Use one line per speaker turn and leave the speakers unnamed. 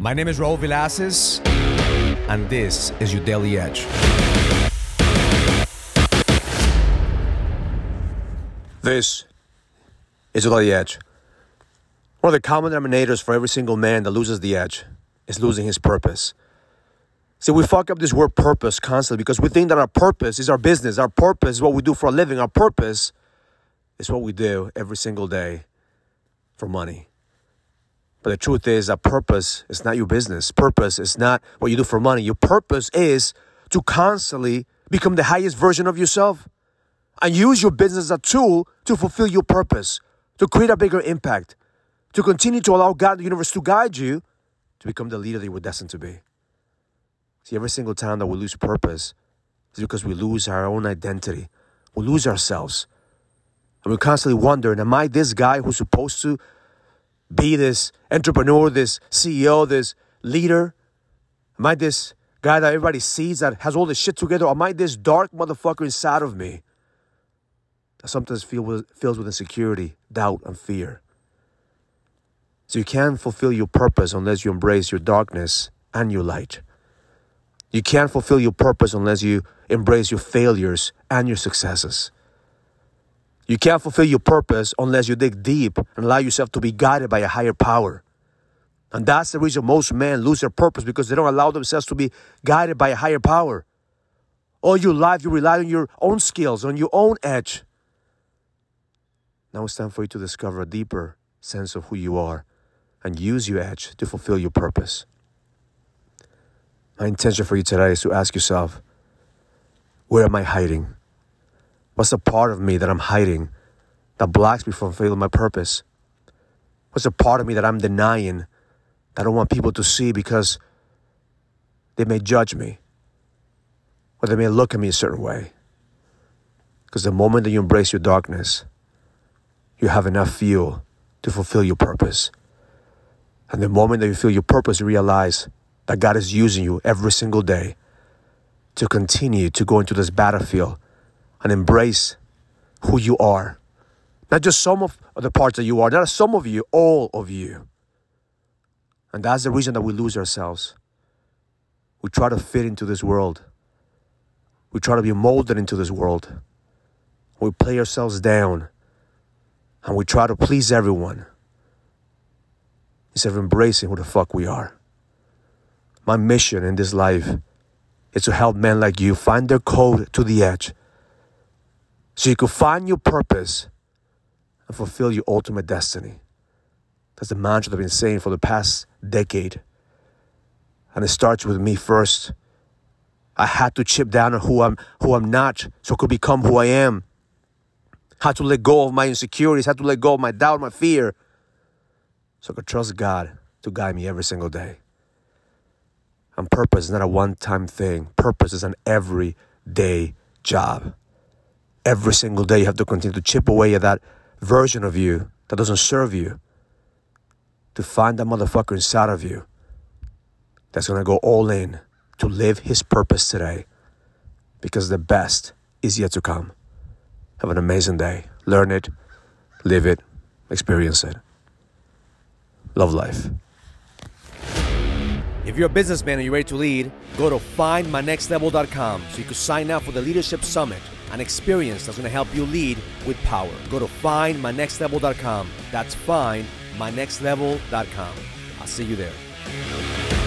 My name is Raul Villacis, and this is your Daily Edge.
This is your Daily Edge. One of the common denominators for every single man that loses the edge is losing his purpose. See, we fuck up this word purpose constantly because we think that our purpose is our business. Our purpose is what we do for a living. Our purpose is what we do every single day for money. But the truth is that purpose is not your business. Purpose is not what you do for money. Your purpose is to constantly become the highest version of yourself and use your business as a tool to fulfill your purpose, to create a bigger impact, to continue to allow God, the universe, to guide you to become the leader that you were destined to be. See, every single time that we lose purpose is because we lose our own identity. We lose ourselves. And we constantly wonder, am I this guy who's supposed to be this entrepreneur, this CEO, this leader? Am I this guy that everybody sees that has all this shit together? Am I this dark motherfucker inside of me that sometimes feel with, fills with insecurity, doubt, and fear? So you can't fulfill your purpose unless you embrace your darkness and your light. You can't fulfill your purpose unless you embrace your failures and your successes. You can't fulfill your purpose unless you dig deep and allow yourself to be guided by a higher power. And that's the reason most men lose their purpose because they don't allow themselves to be guided by a higher power. All your life, you rely on your own skills, on your own edge. Now it's time for you to discover a deeper sense of who you are and use your edge to fulfill your purpose. My intention for you today is to ask yourself where am I hiding? What's the part of me that I'm hiding that blocks me from fulfilling my purpose? What's the part of me that I'm denying that I don't want people to see because they may judge me or they may look at me a certain way? Because the moment that you embrace your darkness, you have enough fuel to fulfill your purpose. And the moment that you feel your purpose, you realize that God is using you every single day to continue to go into this battlefield and embrace who you are. Not just some of the parts that you are, not some of you, all of you. And that's the reason that we lose ourselves. We try to fit into this world. We try to be molded into this world. We play ourselves down and we try to please everyone instead of embracing who the fuck we are. My mission in this life is to help men like you find their code to the edge so you can find your purpose and fulfill your ultimate destiny. That's the mantra I've been saying for the past decade. And it starts with me first. I had to chip down on who I'm who I'm not so I could become who I am. Had to let go of my insecurities, had to let go of my doubt, my fear. So I could trust God to guide me every single day. And purpose is not a one time thing. Purpose is an everyday job. Every single day, you have to continue to chip away at that version of you that doesn't serve you. To find that motherfucker inside of you that's gonna go all in to live his purpose today. Because the best is yet to come. Have an amazing day. Learn it, live it, experience it. Love life.
If you're a businessman and you're ready to lead, go to findmynextlevel.com so you can sign up for the Leadership Summit, an experience that's going to help you lead with power. Go to findmynextlevel.com. That's findmynextlevel.com. I'll see you there.